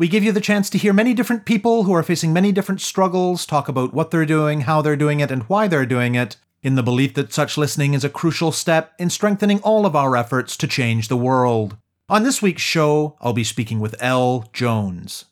We give you the chance to hear many different people who are facing many different struggles, talk about what they're doing, how they're doing it, and why they're doing it, in the belief that such listening is a crucial step in strengthening all of our efforts to change the world. On this week's show, I'll be speaking with El Jones.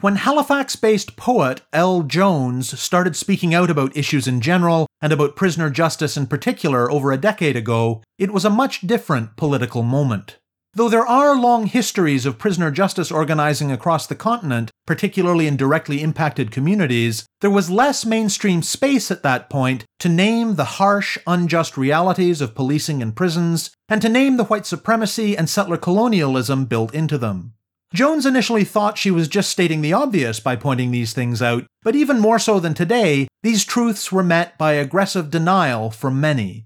When Halifax based poet El Jones started speaking out about issues in general and about prisoner justice in particular over a decade ago, it was a much different political moment. Though there are long histories of prisoner justice organizing across the continent, particularly in directly impacted communities, there was less mainstream space at that point to name the harsh, unjust realities of policing and prisons, and to name the white supremacy and settler colonialism built into them. Jones initially thought she was just stating the obvious by pointing these things out, but even more so than today, these truths were met by aggressive denial from many.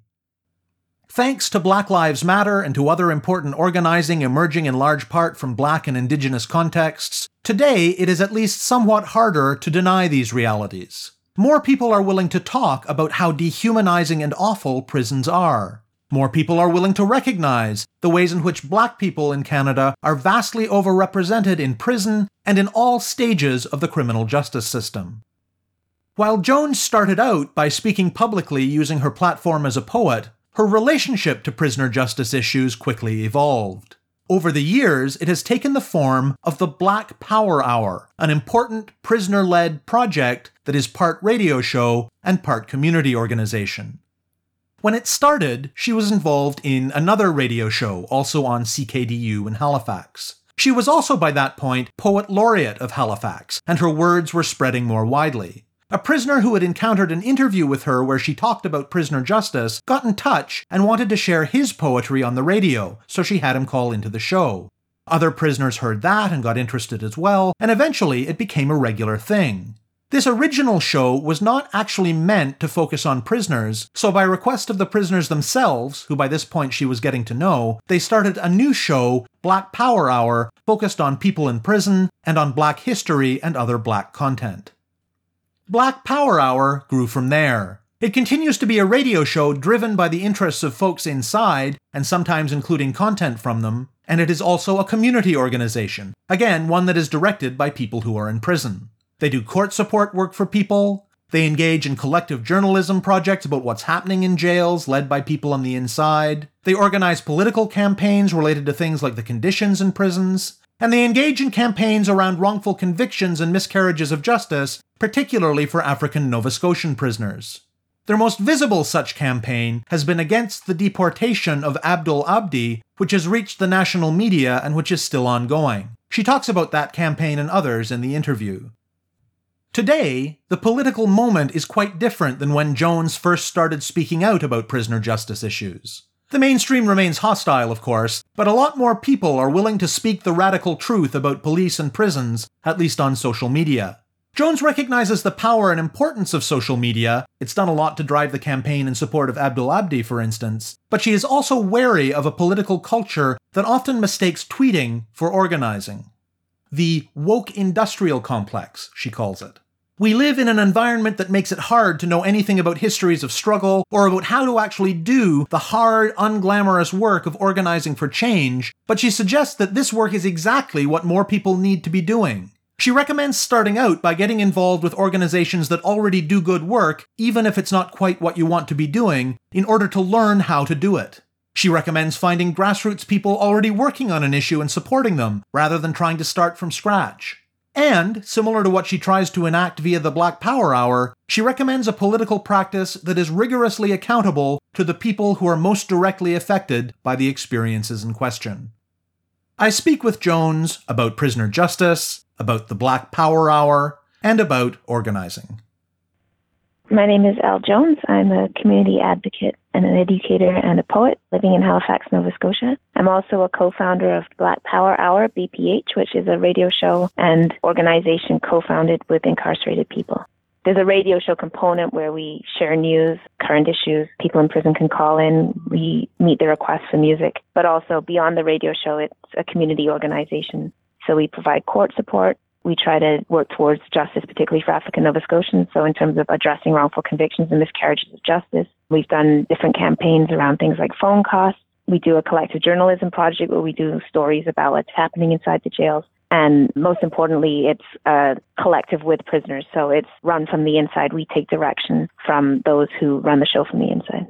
Thanks to Black Lives Matter and to other important organizing emerging in large part from black and indigenous contexts, today it is at least somewhat harder to deny these realities. More people are willing to talk about how dehumanizing and awful prisons are. More people are willing to recognize the ways in which black people in Canada are vastly overrepresented in prison and in all stages of the criminal justice system. While Jones started out by speaking publicly using her platform as a poet, her relationship to prisoner justice issues quickly evolved. Over the years, it has taken the form of the Black Power Hour, an important prisoner led project that is part radio show and part community organization. When it started, she was involved in another radio show, also on CKDU in Halifax. She was also by that point Poet Laureate of Halifax, and her words were spreading more widely. A prisoner who had encountered an interview with her where she talked about prisoner justice got in touch and wanted to share his poetry on the radio, so she had him call into the show. Other prisoners heard that and got interested as well, and eventually it became a regular thing. This original show was not actually meant to focus on prisoners, so by request of the prisoners themselves, who by this point she was getting to know, they started a new show, Black Power Hour, focused on people in prison and on black history and other black content. Black Power Hour grew from there. It continues to be a radio show driven by the interests of folks inside, and sometimes including content from them, and it is also a community organization, again, one that is directed by people who are in prison. They do court support work for people, they engage in collective journalism projects about what's happening in jails, led by people on the inside. They organize political campaigns related to things like the conditions in prisons. And they engage in campaigns around wrongful convictions and miscarriages of justice, particularly for African Nova Scotian prisoners. Their most visible such campaign has been against the deportation of Abdul Abdi, which has reached the national media and which is still ongoing. She talks about that campaign and others in the interview. Today, the political moment is quite different than when Jones first started speaking out about prisoner justice issues. The mainstream remains hostile, of course, but a lot more people are willing to speak the radical truth about police and prisons, at least on social media. Jones recognizes the power and importance of social media. It's done a lot to drive the campaign in support of Abdul Abdi, for instance, but she is also wary of a political culture that often mistakes tweeting for organizing. The woke industrial complex, she calls it. We live in an environment that makes it hard to know anything about histories of struggle or about how to actually do the hard, unglamorous work of organizing for change, but she suggests that this work is exactly what more people need to be doing. She recommends starting out by getting involved with organizations that already do good work, even if it's not quite what you want to be doing, in order to learn how to do it. She recommends finding grassroots people already working on an issue and supporting them, rather than trying to start from scratch. And, similar to what she tries to enact via the Black Power Hour, she recommends a political practice that is rigorously accountable to the people who are most directly affected by the experiences in question. I speak with Jones about prisoner justice, about the Black Power Hour, and about organizing. My name is El Jones. I'm a community advocate and an educator and a poet living in Halifax, Nova Scotia. I'm also a co-founder of Black Power Hour, BPH, which is a radio show and organization co-founded with incarcerated people. There's a radio show component where we share news, current issues. People in prison can call in. We meet their requests for music. But also beyond the radio show, it's a community organization. So we provide court support. We try to work towards justice, particularly for African Nova Scotians. So in terms of addressing wrongful convictions and miscarriages of justice, we've done different campaigns around things like phone costs. We do a collective journalism project where we do stories about what's happening inside the jails. And most importantly, it's a collective with prisoners. So it's run from the inside. We take direction from those who run the show from the inside.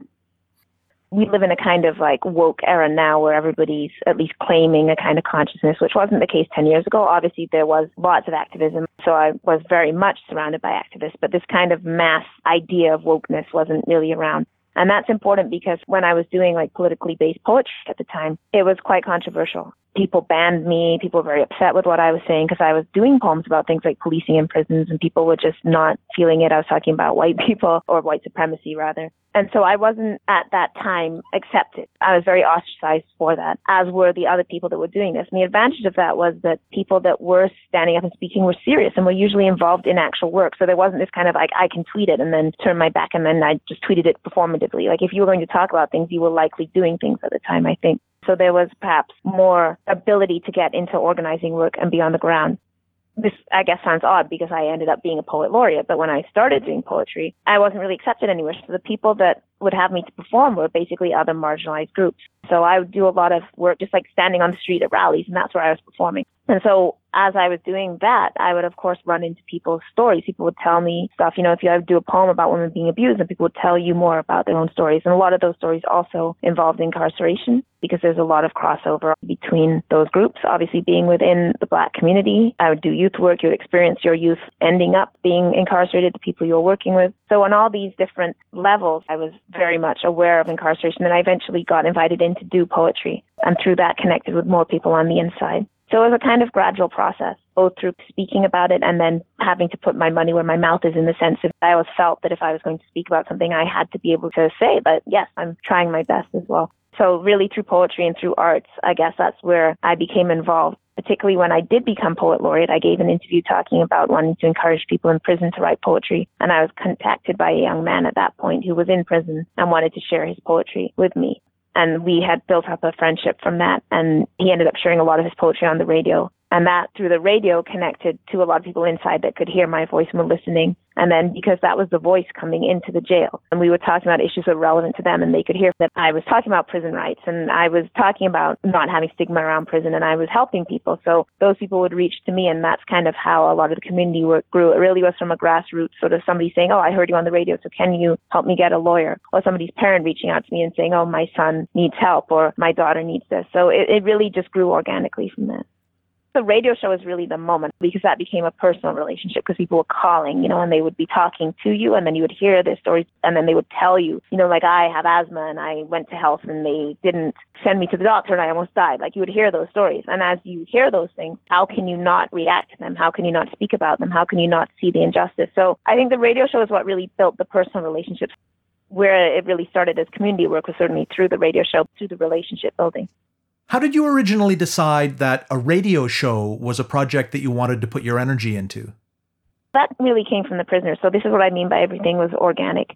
We live in a kind of like woke era now where everybody's at least claiming a kind of consciousness, which wasn't the case 10 years ago. Obviously, there was lots of activism. So I was very much surrounded by activists, but this kind of mass idea of wokeness wasn't really around. And that's important because when I was doing like politically based poetry at the time, it was quite controversial. People banned me. People were very upset with what I was saying because I was doing poems about things like policing in prisons and people were just not feeling it. I was talking about white people or white supremacy rather. And so I wasn't at that time accepted. I was very ostracized for that, as were the other people that were doing this. And the advantage of that was that people that were standing up and speaking were serious and were usually involved in actual work. So there wasn't this kind of like, I can tweet it and then turn my back and then I just tweeted it Like if you were going to talk about things, you were likely doing things at the time, I think. So there was perhaps more ability to get into organizing work and be on the ground this I guess sounds odd because I ended up being a poet laureate, but when I started doing poetry, I wasn't really accepted anywhere. So the people that would have me to perform were basically other marginalized groups. So I would do a lot of work just like standing on the street at rallies and that's where I was performing. And so as I was doing that, I would of course run into people's stories. People would tell me stuff, you know, if you do a poem about women being abused and people would tell you more about their own stories. And a lot of those stories also involved incarceration because there's a lot of crossover between those groups. Obviously being within the black community, I would do youth work. You would experience your youth ending up being incarcerated, the people you were working with. So on all these different levels, I was very much aware of incarceration and I eventually got invited in to do poetry and through that connected with more people on the inside. So it was a kind of gradual process, both through speaking about it and then having to put my money where my mouth is in the sense of I always felt that if I was going to speak about something, I had to be able to say that, yes, I'm trying my best as well. So really through poetry and through arts, I guess that's where I became involved. Particularly when I did become poet laureate, I gave an interview talking about wanting to encourage people in prison to write poetry. And I was contacted by a young man at that point who was in prison and wanted to share his poetry with me. And we had built up a friendship from that. And he ended up sharing a lot of his poetry on the radio. And that through the radio connected to a lot of people inside that could hear my voice and were listening. And then because that was the voice coming into the jail and we were talking about issues that were relevant to them and they could hear that I was talking about prison rights and I was talking about not having stigma around prison and I was helping people. So those people would reach to me and that's kind of how a lot of the community work grew. It really was from a grassroots sort of somebody saying, Oh, I heard you on the radio. So can you help me get a lawyer? Or somebody's parent reaching out to me and saying, Oh, my son needs help or my daughter needs this. So it, it really just grew organically from that the radio show was really the moment because that became a personal relationship because people were calling, you know, and they would be talking to you and then you would hear their stories and then they would tell you, you know, like I have asthma and I went to health and they didn't send me to the doctor and I almost died. Like you would hear those stories. And as you hear those things, how can you not react to them? How can you not speak about them? How can you not see the injustice? So I think the radio show is what really built the personal relationships where it really started as community work was certainly through the radio show, through the relationship building. How did you originally decide that a radio show was a project that you wanted to put your energy into? That really came from the prisoners. So this is what I mean by everything was organic.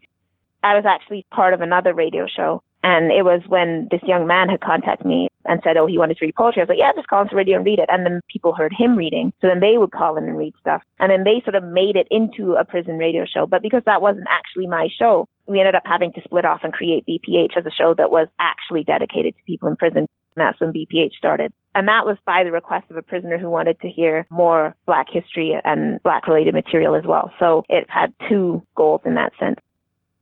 I was actually part of another radio show. And it was when this young man had contacted me and said, oh, he wanted to read poetry. I was like, yeah, just call into radio and read it. And then people heard him reading. So then they would call in and read stuff. And then they sort of made it into a prison radio show. But because that wasn't actually my show, we ended up having to split off and create BPH as a show that was actually dedicated to people in prison. And that's when BPH started. And that was by the request of a prisoner who wanted to hear more Black history and Black related material as well. So it had two goals in that sense.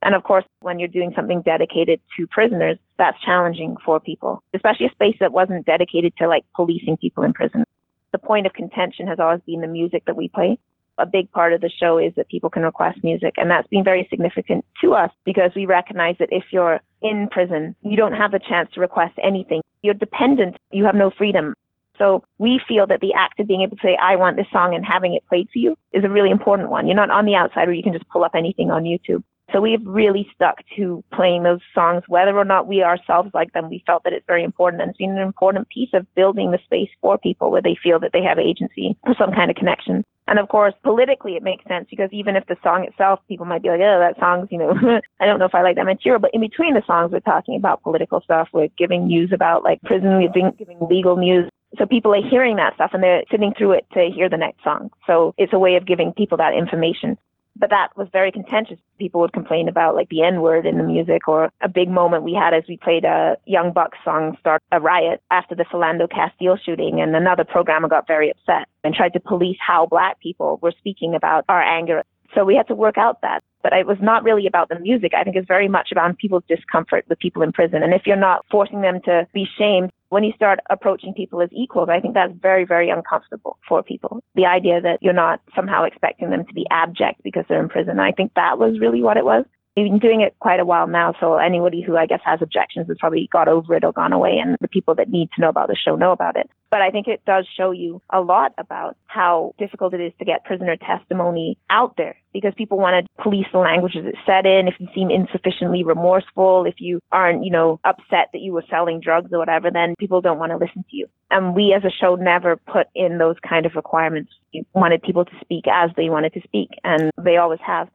And of course, when you're doing something dedicated to prisoners, that's challenging for people, especially a space that wasn't dedicated to like policing people in prison. The point of contention has always been the music that we play a big part of the show is that people can request music. And that's been very significant to us because we recognize that if you're in prison, you don't have the chance to request anything. You're dependent. You have no freedom. So we feel that the act of being able to say, I want this song and having it played to you is a really important one. You're not on the outside where you can just pull up anything on YouTube. So we've really stuck to playing those songs, whether or not we ourselves like them. We felt that it's very important and it's been an important piece of building the space for people where they feel that they have agency or some kind of connection. And of course, politically, it makes sense because even if the song itself, people might be like, oh, that song's, you know, I don't know if I like that material. But in between the songs, we're talking about political stuff. We're giving news about like prison, we're giving legal news. So people are hearing that stuff and they're sitting through it to hear the next song. So it's a way of giving people that information but that was very contentious. People would complain about like the N word in the music or a big moment we had as we played a Young Bucks song start a riot after the Philando Castile shooting and another programmer got very upset and tried to police how black people were speaking about our anger. So we had to work out that. But it was not really about the music. I think it's very much about people's discomfort with people in prison. And if you're not forcing them to be shamed, when you start approaching people as equals, I think that's very, very uncomfortable for people. The idea that you're not somehow expecting them to be abject because they're in prison. I think that was really what it was. Been doing it quite a while now, so anybody who I guess has objections has probably got over it or gone away, and the people that need to know about the show know about it. But I think it does show you a lot about how difficult it is to get prisoner testimony out there because people want to police the languages it's said in. If you seem insufficiently remorseful, if you aren't, you know, upset that you were selling drugs or whatever, then people don't want to listen to you. And we as a show never put in those kind of requirements. We wanted people to speak as they wanted to speak, and they always have.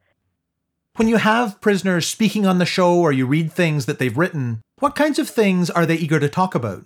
When you have prisoners speaking on the show or you read things that they've written, what kinds of things are they eager to talk about?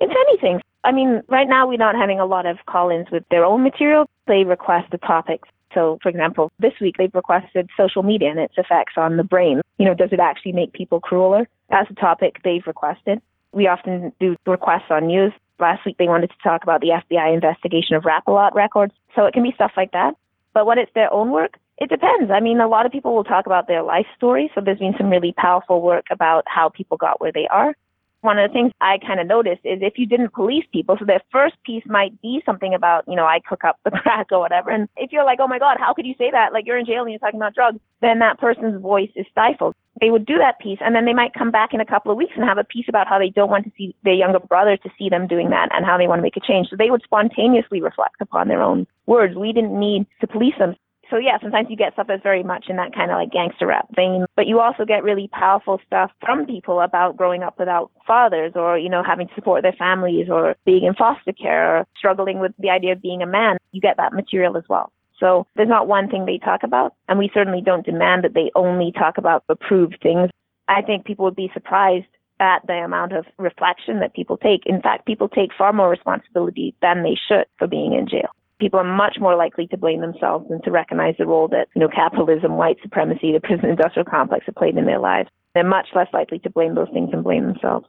It's anything. I mean, right now we're not having a lot of call ins with their own material. They request the topics. So, for example, this week they've requested social media and its effects on the brain. You know, does it actually make people crueler? That's a topic they've requested. We often do requests on news. Last week they wanted to talk about the FBI investigation of Rap-A-Lot records. So it can be stuff like that. But when it's their own work, it depends. I mean, a lot of people will talk about their life story. So there's been some really powerful work about how people got where they are. One of the things I kind of noticed is if you didn't police people, so their first piece might be something about, you know, I cook up the crack or whatever. And if you're like, oh my God, how could you say that? Like you're in jail and you're talking about drugs, then that person's voice is stifled. They would do that piece and then they might come back in a couple of weeks and have a piece about how they don't want to see their younger brother to see them doing that and how they want to make a change. So they would spontaneously reflect upon their own words. We didn't need to police them so yeah, sometimes you get stuff that's very much in that kind of like gangster rap vein, but you also get really powerful stuff from people about growing up without fathers or, you know, having to support their families or being in foster care or struggling with the idea of being a man. You get that material as well. So there's not one thing they talk about, and we certainly don't demand that they only talk about approved things. I think people would be surprised at the amount of reflection that people take. In fact, people take far more responsibility than they should for being in jail people are much more likely to blame themselves than to recognize the role that, you know, capitalism, white supremacy, the prison industrial complex have played in their lives. They're much less likely to blame those things and blame themselves.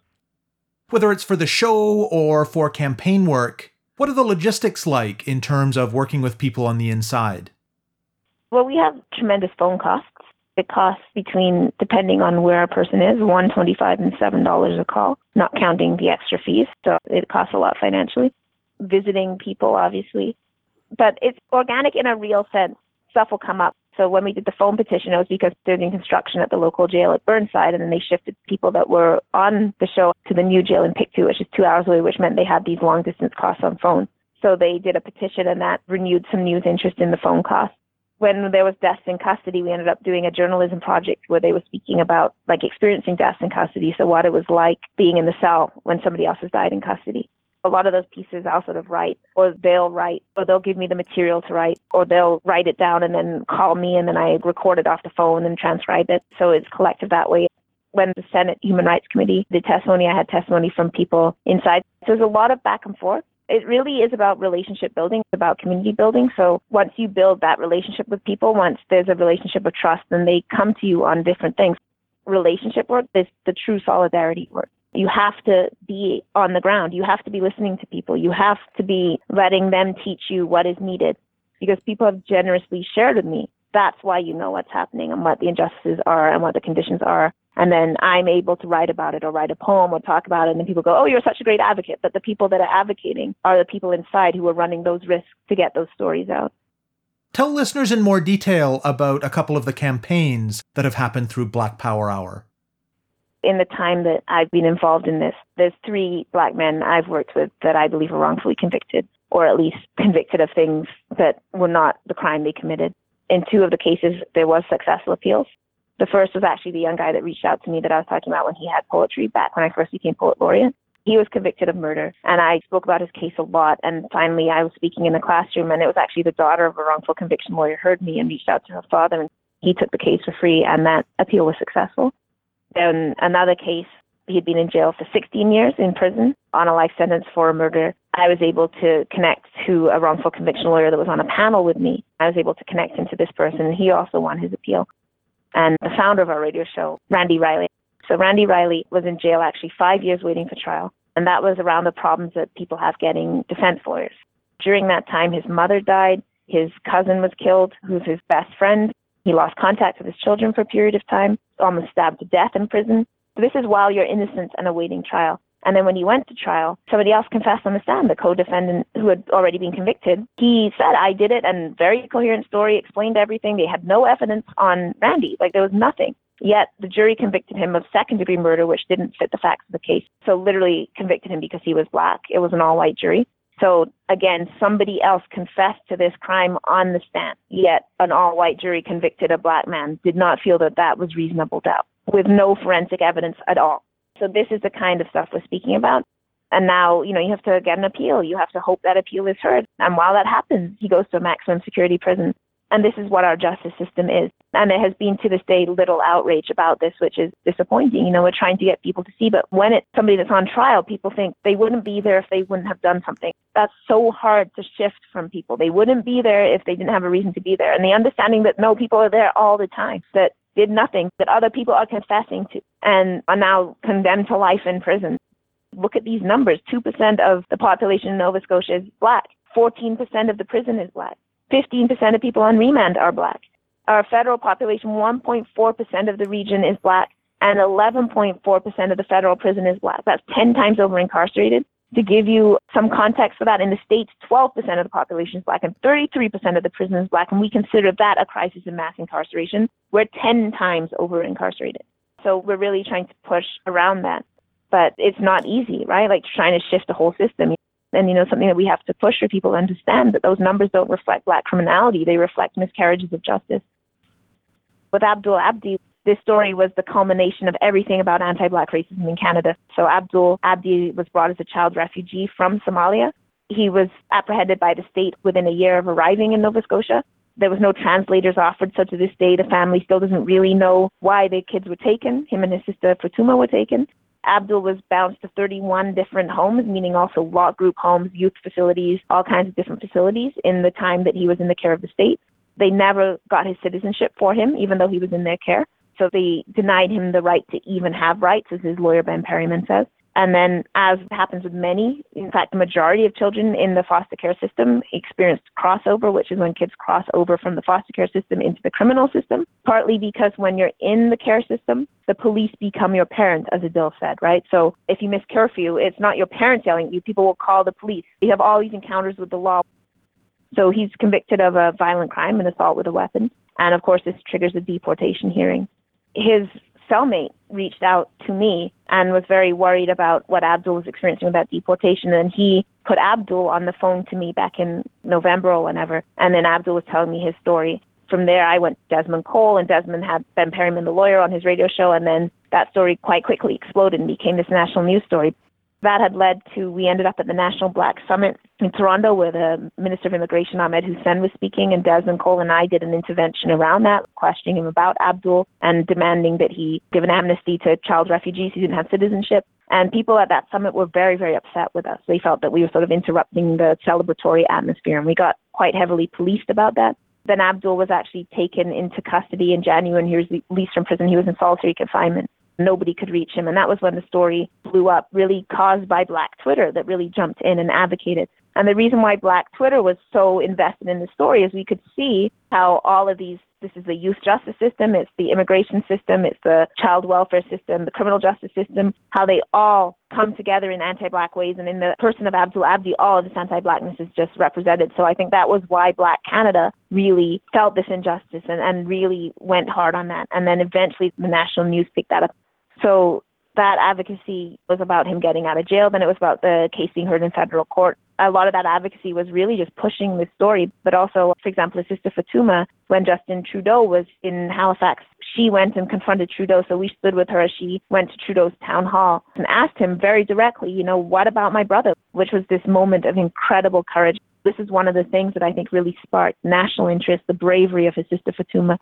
Whether it's for the show or for campaign work, what are the logistics like in terms of working with people on the inside? Well, we have tremendous phone costs. It costs between, depending on where a person is, one twenty-five and seven dollars a call, not counting the extra fees. So it costs a lot financially. Visiting people, obviously, but it's organic in a real sense. Stuff will come up. So when we did the phone petition, it was because they're doing construction at the local jail at Burnside, and then they shifted people that were on the show to the new jail in Pictou, which is two hours away, which meant they had these long distance costs on phone. So they did a petition, and that renewed some news interest in the phone costs. When there was deaths in custody, we ended up doing a journalism project where they were speaking about like experiencing deaths in custody, so what it was like being in the cell when somebody else has died in custody a lot of those pieces I'll sort of write, or they'll write, or they'll give me the material to write, or they'll write it down and then call me, and then I record it off the phone and transcribe it. So it's collective that way. When the Senate Human Rights Committee did testimony, I had testimony from people inside. So there's a lot of back and forth. It really is about relationship building, about community building. So once you build that relationship with people, once there's a relationship of trust, then they come to you on different things. Relationship work is the true solidarity work you have to be on the ground. You have to be listening to people. You have to be letting them teach you what is needed because people have generously shared with me. That's why you know what's happening and what the injustices are and what the conditions are. And then I'm able to write about it or write a poem or talk about it. And then people go, Oh, you're such a great advocate. But the people that are advocating are the people inside who are running those risks to get those stories out. Tell listeners in more detail about a couple of the campaigns that have happened through Black Power Hour in the time that I've been involved in this, there's three black men I've worked with that I believe are wrongfully convicted, or at least convicted of things that were not the crime they committed. In two of the cases, there was successful appeals. The first was actually the young guy that reached out to me that I was talking about when he had poetry back when I first became poet laureate. He was convicted of murder, and I spoke about his case a lot. And finally, I was speaking in the classroom, and it was actually the daughter of a wrongful conviction lawyer heard me and reached out to her father, and he took the case for free, and that appeal was successful. Then another case, he had been in jail for 16 years in prison on a life sentence for a murder. I was able to connect to a wrongful conviction lawyer that was on a panel with me. I was able to connect him to this person. He also won his appeal. And the founder of our radio show, Randy Riley. So Randy Riley was in jail actually five years waiting for trial. And that was around the problems that people have getting defense lawyers. During that time, his mother died. His cousin was killed, who's his best friend. He lost contact with his children for a period of time, almost stabbed to death in prison. So this is while you're innocent and awaiting trial. And then when he went to trial, somebody else confessed on the stand, the co-defendant who had already been convicted. He said, I did it, and very coherent story, explained everything. They had no evidence on Randy. Like there was nothing. Yet the jury convicted him of second degree murder, which didn't fit the facts of the case. So literally convicted him because he was black. It was an all white jury. So again, somebody else confessed to this crime on the stand. Yet an all white jury convicted a black man did not feel that that was reasonable doubt with no forensic evidence at all. So this is the kind of stuff we're speaking about. And now, you know, you have to get an appeal. You have to hope that appeal is heard. And while that happens, he goes to a maximum security prison. And this is what our justice system is. And there has been to this day little outrage about this, which is disappointing. You know, we're trying to get people to see, but when it's somebody that's on trial, people think they wouldn't be there if they wouldn't have done something. That's so hard to shift from people. They wouldn't be there if they didn't have a reason to be there. And the understanding that no, people are there all the time, that did nothing, that other people are confessing to and are now condemned to life in prison. Look at these numbers 2% of the population in Nova Scotia is black, 14% of the prison is black, 15% of people on remand are black. Our federal population, 1.4% of the region is black, and 11.4% of the federal prison is black. That's 10 times over incarcerated. To give you some context for that, in the States, 12% of the population is black and 33% of the prison is black, and we consider that a crisis in mass incarceration. We're 10 times over incarcerated. So we're really trying to push around that. But it's not easy, right? Like trying to shift the whole system. And, you know, something that we have to push for people to understand that those numbers don't reflect black criminality, they reflect miscarriages of justice. With Abdul Abdi, this story was the culmination of everything about anti-black racism in Canada. So Abdul Abdi was brought as a child refugee from Somalia. He was apprehended by the state within a year of arriving in Nova Scotia. There was no translators offered, so to this day, the family still doesn't really know why the kids were taken. Him and his sister Fatuma were taken. Abdul was bounced to 31 different homes, meaning also law group homes, youth facilities, all kinds of different facilities in the time that he was in the care of the state. They never got his citizenship for him, even though he was in their care. So they denied him the right to even have rights, as his lawyer Ben Perryman says. And then, as happens with many, in fact, the majority of children in the foster care system experienced crossover, which is when kids cross over from the foster care system into the criminal system, partly because when you're in the care system, the police become your parents, as Adil said, right? So if you miss curfew, it's not your parents yelling at you, people will call the police. You have all these encounters with the law. So he's convicted of a violent crime, an assault with a weapon. And of course, this triggers a deportation hearing his cellmate reached out to me and was very worried about what Abdul was experiencing about deportation. And he put Abdul on the phone to me back in November or whenever. And then Abdul was telling me his story. From there, I went to Desmond Cole, and Desmond had Ben Perryman, the lawyer, on his radio show. And then that story quite quickly exploded and became this national news story that had led to we ended up at the National Black Summit in Toronto where the Minister of Immigration Ahmed Hussen was speaking and Desmond Cole and I did an intervention around that, questioning him about Abdul and demanding that he give an amnesty to child refugees who didn't have citizenship. And people at that summit were very, very upset with us. They felt that we were sort of interrupting the celebratory atmosphere and we got quite heavily policed about that. Then Abdul was actually taken into custody in January and he was released from prison. He was in solitary confinement nobody could reach him. And that was when the story blew up, really caused by Black Twitter that really jumped in and advocated. And the reason why Black Twitter was so invested in the story is we could see how all of these this is the youth justice system, it's the immigration system, it's the child welfare system, the criminal justice system, how they all come together in anti black ways. And in the person of Abdul Abdi, all of this anti blackness is just represented. So I think that was why Black Canada really felt this injustice and, and really went hard on that. And then eventually the national news picked that up. So that advocacy was about him getting out of jail. Then it was about the case being heard in federal court. A lot of that advocacy was really just pushing the story, but also, for example, his sister Fatuma, when Justin Trudeau was in Halifax, she went and confronted Trudeau. So we stood with her as she went to Trudeau's town hall and asked him very directly, you know, what about my brother? Which was this moment of incredible courage. This is one of the things that I think really sparked national interest, the bravery of his sister Fatuma.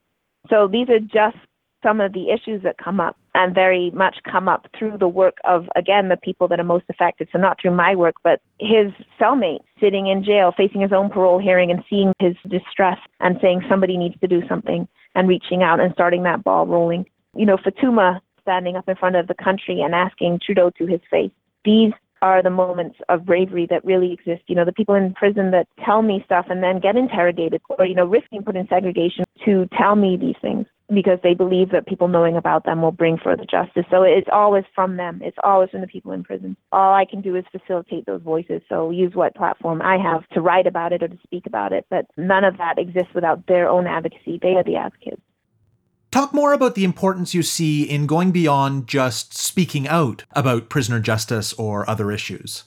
So these are just some of the issues that come up and very much come up through the work of, again, the people that are most affected. So not through my work, but his cellmate sitting in jail, facing his own parole hearing and seeing his distress and saying somebody needs to do something and reaching out and starting that ball rolling. You know, Fatuma standing up in front of the country and asking Trudeau to his face. These are the moments of bravery that really exist. You know, the people in prison that tell me stuff and then get interrogated or, you know, risking being put in segregation to tell me these things because they believe that people knowing about them will bring further justice. So it's always from them. It's always from the people in prison. All I can do is facilitate those voices. So use what platform I have to write about it or to speak about it. But none of that exists without their own advocacy. They are the advocates. Talk more about the importance you see in going beyond just speaking out about prisoner justice or other issues.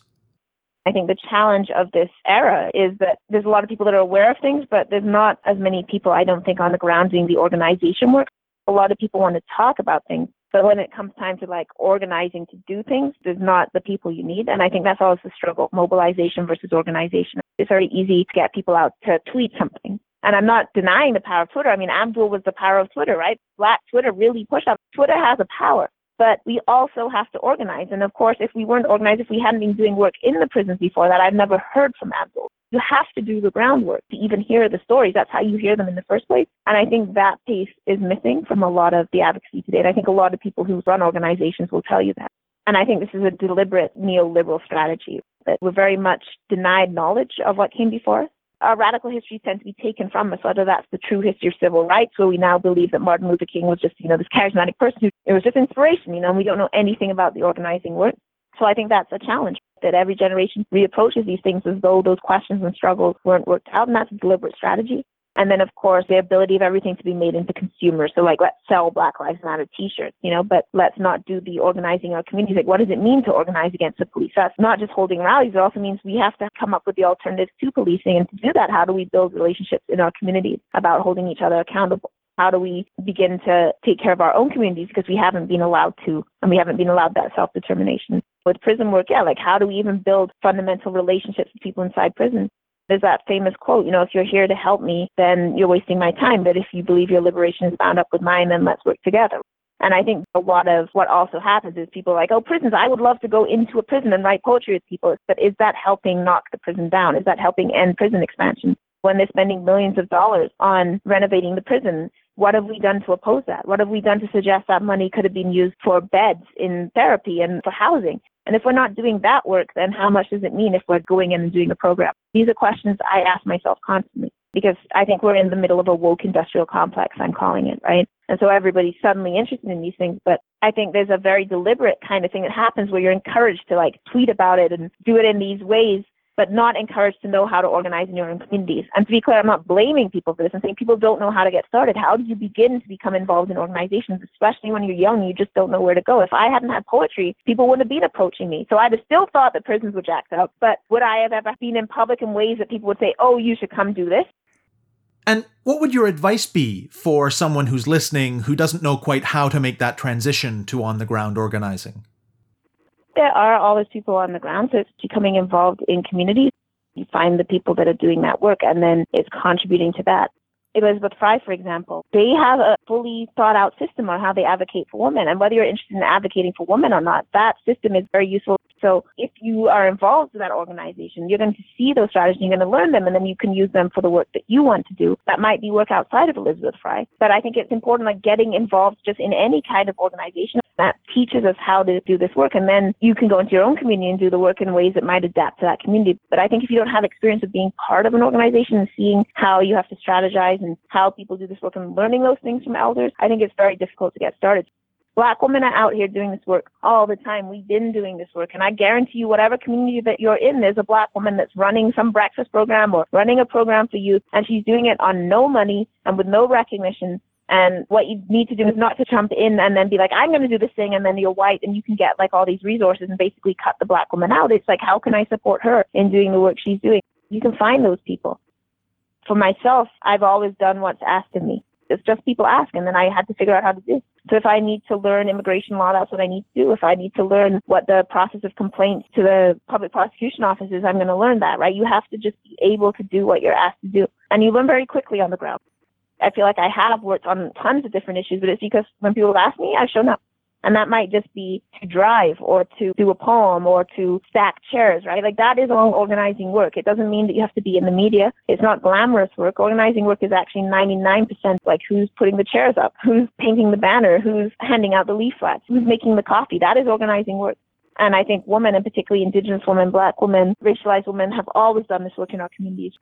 I think the challenge of this era is that there's a lot of people that are aware of things, but there's not as many people, I don't think, on the ground doing the organization work. A lot of people want to talk about things, but when it comes time to like organizing to do things, there's not the people you need. And I think that's always the struggle mobilization versus organization. It's very easy to get people out to tweet something. And I'm not denying the power of Twitter. I mean, Abdul was the power of Twitter, right? Black Twitter really pushed up. Twitter has a power but we also have to organize. And of course, if we weren't organized, if we hadn't been doing work in the prisons before that, I've never heard from Abdul. You have to do the groundwork to even hear the stories. That's how you hear them in the first place. And I think that piece is missing from a lot of the advocacy today. And I think a lot of people who run organizations will tell you that. And I think this is a deliberate neoliberal strategy that we're very much denied knowledge of what came before us our radical histories tend to be taken from us, whether that's the true history of civil rights, where we now believe that Martin Luther King was just, you know, this charismatic person who it was just inspiration, you know, and we don't know anything about the organizing work. So I think that's a challenge that every generation reapproaches these things as though those questions and struggles weren't worked out, and that's a deliberate strategy. And then, of course, the ability of everything to be made into consumers. So, like, let's sell Black Lives Matter T-shirts, you know, but let's not do the organizing our communities. Like, what does it mean to organize against the police? That's not just holding rallies. It also means we have to come up with the alternatives to policing. And to do that, how do we build relationships in our communities about holding each other accountable? How do we begin to take care of our own communities because we haven't been allowed to, and we haven't been allowed that self-determination? With prison work, yeah, like how do we even build fundamental relationships with people inside prison? There's that famous quote, you know, if you're here to help me, then you're wasting my time. But if you believe your liberation is bound up with mine, then let's work together. And I think a lot of what also happens is people are like, oh, prisons, I would love to go into a prison and write poetry with people. But is that helping knock the prison down? Is that helping end prison expansion? When they're spending millions of dollars on renovating the prison, what have we done to oppose that? What have we done to suggest that money could have been used for beds in therapy and for housing? And if we're not doing that work, then how much does it mean if we're going in and doing a program? These are questions I ask myself constantly because I think we're in the middle of a woke industrial complex, I'm calling it, right? And so everybody's suddenly interested in these things. But I think there's a very deliberate kind of thing that happens where you're encouraged to like tweet about it and do it in these ways but not encouraged to know how to organize in your own communities. And to be clear, I'm not blaming people for this. I'm saying people don't know how to get started. How do you begin to become involved in organizations, especially when you're young? You just don't know where to go. If I hadn't had poetry, people wouldn't have been approaching me. So I'd have still thought that prisons were jacked up. But would I have ever been in public in ways that people would say, oh, you should come do this? And what would your advice be for someone who's listening who doesn't know quite how to make that transition to on the ground organizing? There are always people on the ground, so it's becoming involved in communities. You find the people that are doing that work, and then it's contributing to that. Elizabeth Fry, for example, they have a fully thought out system on how they advocate for women. And whether you're interested in advocating for women or not, that system is very useful. So if you are involved in that organization, you're going to see those strategies, you're going to learn them, and then you can use them for the work that you want to do. That might be work outside of Elizabeth Fry. But I think it's important, like getting involved just in any kind of organization that teaches us how to do this work. And then you can go into your own community and do the work in ways that might adapt to that community. But I think if you don't have experience of being part of an organization and seeing how you have to strategize and how people do this work and learning those things from elders, I think it's very difficult to get started. Black women are out here doing this work all the time. We've been doing this work. And I guarantee you, whatever community that you're in, there's a black woman that's running some breakfast program or running a program for youth. And she's doing it on no money and with no recognition And what you need to do is not to jump in and then be like, I'm going to do this thing, and then you're white and you can get like all these resources and basically cut the black woman out. It's like, how can I support her in doing the work she's doing? You can find those people. For myself, I've always done what's asked of me. It's just people ask, and then I had to figure out how to do. So if I need to learn immigration law, that's what I need to do. If I need to learn what the process of complaints to the public prosecution office is, I'm going to learn that, right? You have to just be able to do what you're asked to do. And you learn very quickly on the ground. I feel like I have worked on tons of different issues, but it's because when people ask me, I've shown up. And that might just be to drive or to do a poem or to stack chairs, right? Like that is all organizing work. It doesn't mean that you have to be in the media. It's not glamorous work. Organizing work is actually 99% like who's putting the chairs up, who's painting the banner, who's handing out the leaflets, who's making the coffee. That is organizing work. And I think women, and particularly Indigenous women, Black women, racialized women, have always done this work in our communities.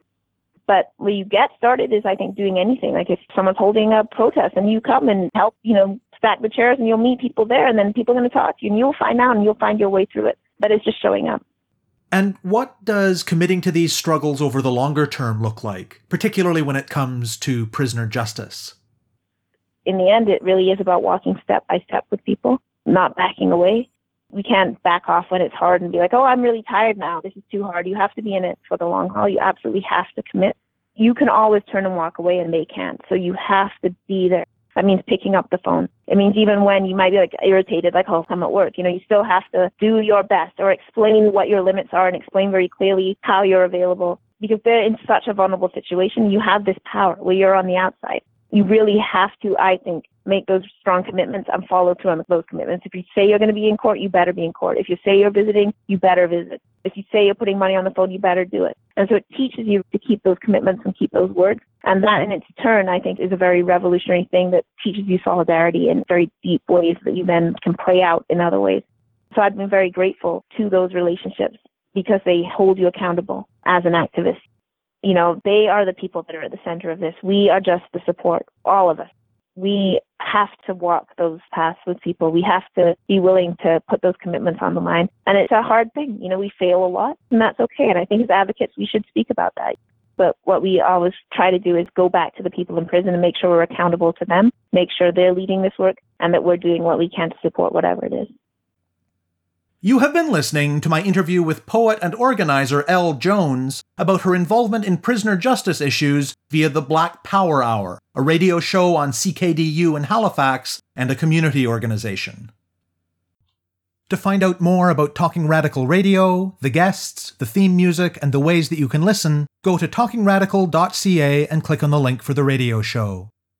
But where you get started is, I think, doing anything. Like if someone's holding a protest and you come and help, you know, stack the chairs and you'll meet people there and then people are going to talk to you and you'll find out and you'll find your way through it. But it's just showing up. And what does committing to these struggles over the longer term look like, particularly when it comes to prisoner justice? In the end, it really is about walking step by step with people, not backing away. We can't back off when it's hard and be like, oh, I'm really tired now. This is too hard. You have to be in it for the long haul. You absolutely have to commit. You can always turn and walk away, and they can't. So you have to be there. That means picking up the phone. It means even when you might be like irritated, like, oh, I'm at work, you know, you still have to do your best or explain what your limits are and explain very clearly how you're available. Because they're in such a vulnerable situation, you have this power where you're on the outside. You really have to, I think, make those strong commitments and follow through on those commitments. If you say you're going to be in court, you better be in court. If you say you're visiting, you better visit. If you say you're putting money on the phone, you better do it. And so it teaches you to keep those commitments and keep those words. And that in its turn, I think, is a very revolutionary thing that teaches you solidarity in very deep ways that you then can play out in other ways. So I've been very grateful to those relationships because they hold you accountable as an activist. You know, they are the people that are at the center of this. We are just the support, all of us we have to walk those paths with people. We have to be willing to put those commitments on the line. And it's a hard thing. You know, we fail a lot, and that's okay. And I think as advocates, we should speak about that. But what we always try to do is go back to the people in prison and make sure we're accountable to them, make sure they're leading this work, and that we're doing what we can to support whatever it is. You have been listening to my interview with poet and organizer El Jones about her involvement in prisoner justice issues via the Black Power Hour, a radio show on CKDU in Halifax and a community organization. To find out more about Talking Radical Radio, the guests, the theme music, and the ways that you can listen, go to talkingradical.ca and click on the link for the radio show.